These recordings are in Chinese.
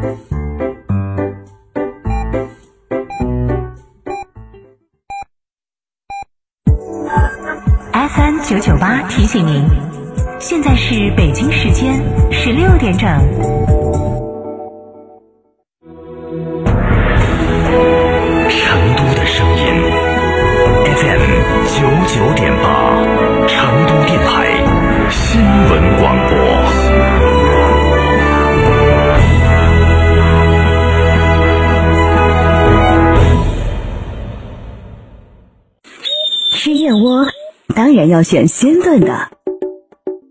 FM 九九八提醒您，现在是北京时间十六点整。成都的声音，FM 九九点八。燕窝当然要选鲜炖的，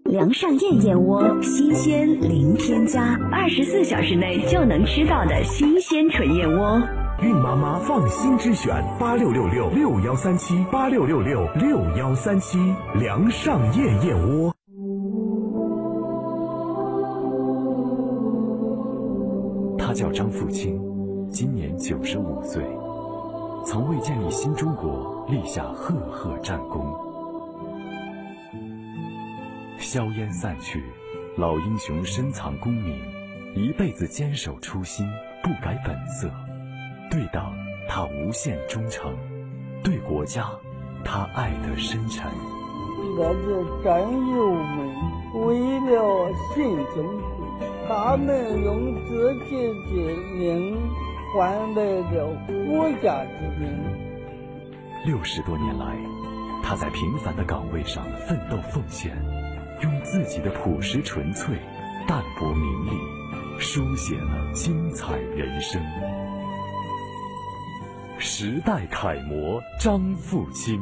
梁上燕燕窝，新鲜零添加，二十四小时内就能吃到的新鲜纯燕窝。孕妈妈放心之选，八六六六六幺三七，八六六六六幺三七，梁上燕燕窝。他叫张富清，今年九十五岁，曾为建立新中国立下赫赫战功。硝烟散去，老英雄深藏功名，一辈子坚守初心，不改本色。对党，他无限忠诚；对国家，他爱得深沉。那些战友们为了新中国，他们用自己的命换来了国家之名。六十多年来，他在平凡的岗位上奋斗奉献。用自己的朴实纯粹、淡泊名利，书写了精彩人生。时代楷模张富清。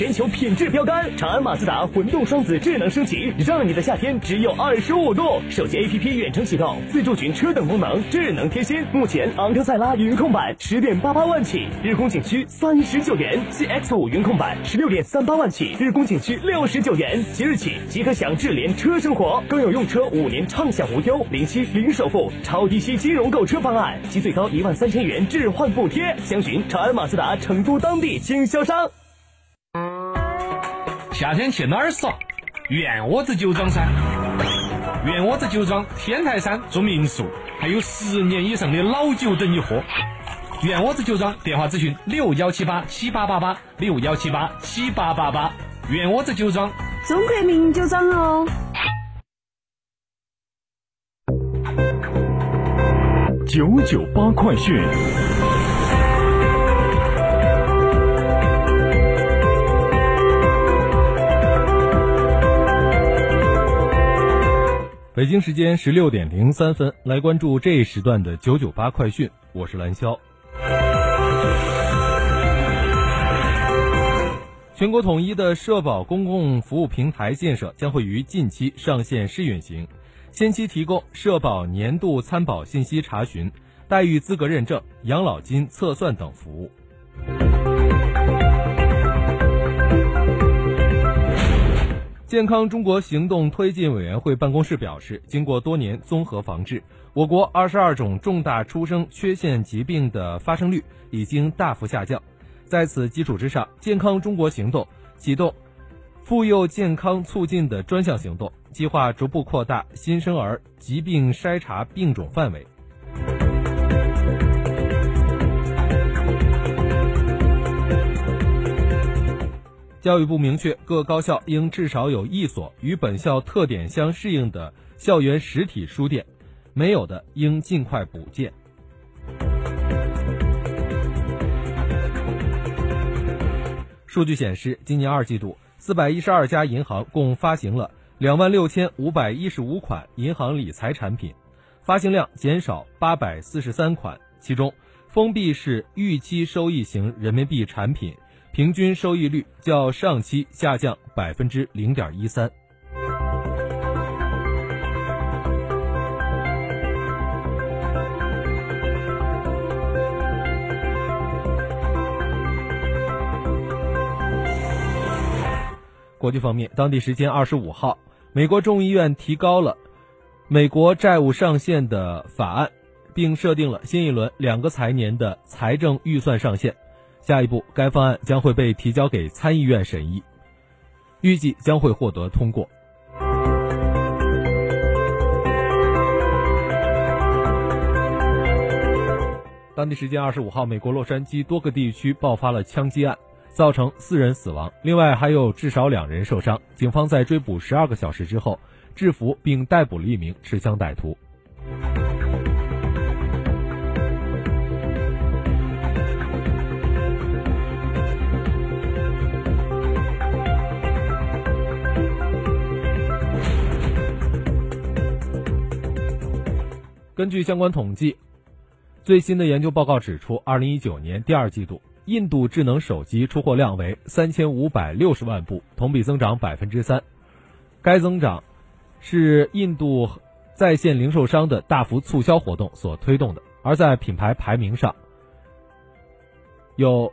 全球品质标杆，长安马自达混动双子智能升级，让你的夏天只有二十五度。手机 APP 远程启动，自助寻车等功能，智能贴心。目前昂克赛拉云控版十点八八万起，日供仅需三十九元；CX 五云控版十六点三八万起，日供仅需六十九元。即日起即可享智联车生活，更有用车五年畅享无忧、零息零首付、超低息金融购车方案及最高一万三千元置换补贴。详询长安马自达成都当地经销商。夏天去哪儿耍？圆窝子酒庄噻！圆窝子酒庄天台山住民宿，还有十年以上的老酒等你喝。圆窝子酒庄电话咨询：六幺七八七八八八六幺七八七八八八。圆窝子酒庄，中国名酒庄哦。九九八快讯。北京时间十六点零三分，来关注这一时段的九九八快讯。我是蓝霄。全国统一的社保公共服务平台建设将会于近期上线试运行，先期提供社保年度参保信息查询、待遇资格认证、养老金测算等服务。健康中国行动推进委员会办公室表示，经过多年综合防治，我国二十二种重大出生缺陷疾病的发生率已经大幅下降。在此基础之上，健康中国行动启动妇幼健康促进的专项行动，计划逐步扩大新生儿疾病筛查病种范围。教育部明确，各高校应至少有一所与本校特点相适应的校园实体书店，没有的应尽快补建。数据显示，今年二季度，四百一十二家银行共发行了两万六千五百一十五款银行理财产品，发行量减少八百四十三款，其中，封闭式预期收益型人民币产品。平均收益率较上期下降百分之零点一三。国际方面，当地时间二十五号，美国众议院提高了美国债务上限的法案，并设定了新一轮两个财年的财政预算上限。下一步，该方案将会被提交给参议院审议，预计将会获得通过。当地时间二十五号，美国洛杉矶多个地区爆发了枪击案，造成四人死亡，另外还有至少两人受伤。警方在追捕十二个小时之后，制服并逮捕了一名持枪歹徒。根据相关统计。最新的研究报告指出，二零一九年第二季度，印度智能手机出货量为三千五百六十万部，同比增长百分之三。该增长是印度在线零售商的大幅促销活动所推动的。而在品牌排名上，有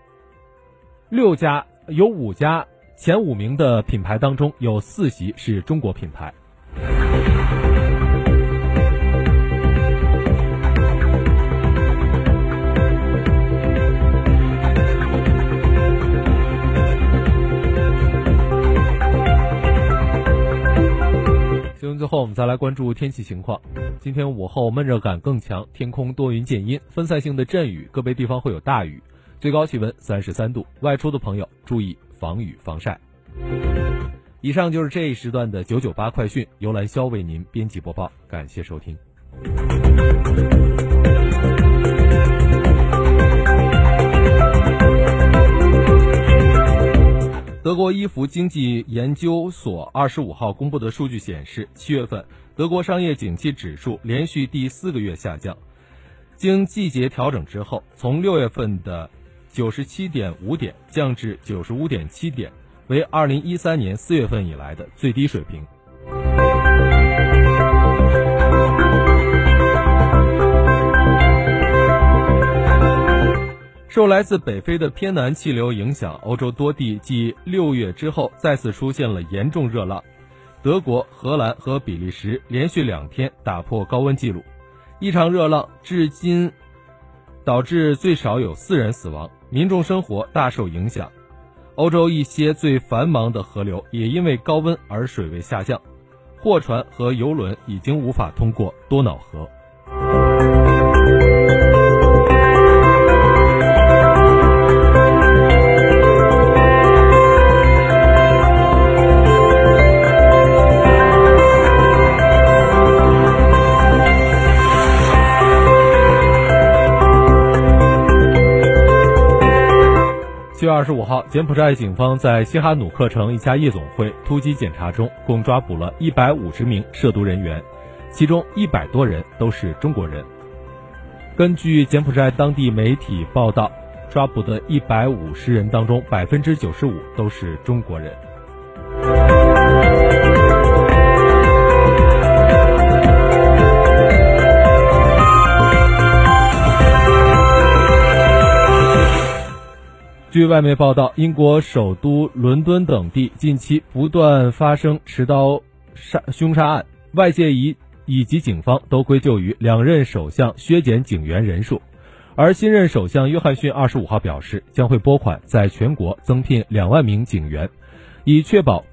六家有五家前五名的品牌当中，有四席是中国品牌。后，我们再来关注天气情况。今天午后闷热感更强，天空多云见阴，分散性的阵雨，个别地方会有大雨。最高气温三十三度，外出的朋友注意防雨防晒。以上就是这一时段的九九八快讯，由蓝霄为您编辑播报，感谢收听。德国伊弗经济研究所二十五号公布的数据显示，七月份德国商业景气指数连续第四个月下降，经季节调整之后，从六月份的九十七点五点降至九十五点七点，为二零一三年四月份以来的最低水平。受来自北非的偏南气流影响，欧洲多地继六月之后再次出现了严重热浪。德国、荷兰和比利时连续两天打破高温记录。一场热浪至今导致最少有四人死亡，民众生活大受影响。欧洲一些最繁忙的河流也因为高温而水位下降，货船和游轮已经无法通过多瑙河。七月二十五号，柬埔寨警方在西哈努克城一家夜总会突击检查中，共抓捕了一百五十名涉毒人员，其中一百多人都是中国人。根据柬埔寨当地媒体报道，抓捕的一百五十人当中，百分之九十五都是中国人。据外媒报道，英国首都伦敦等地近期不断发生持刀杀凶杀案，外界以以及警方都归咎于两任首相削减警员人数，而新任首相约翰逊二十五号表示，将会拨款在全国增聘两万名警员，以确保。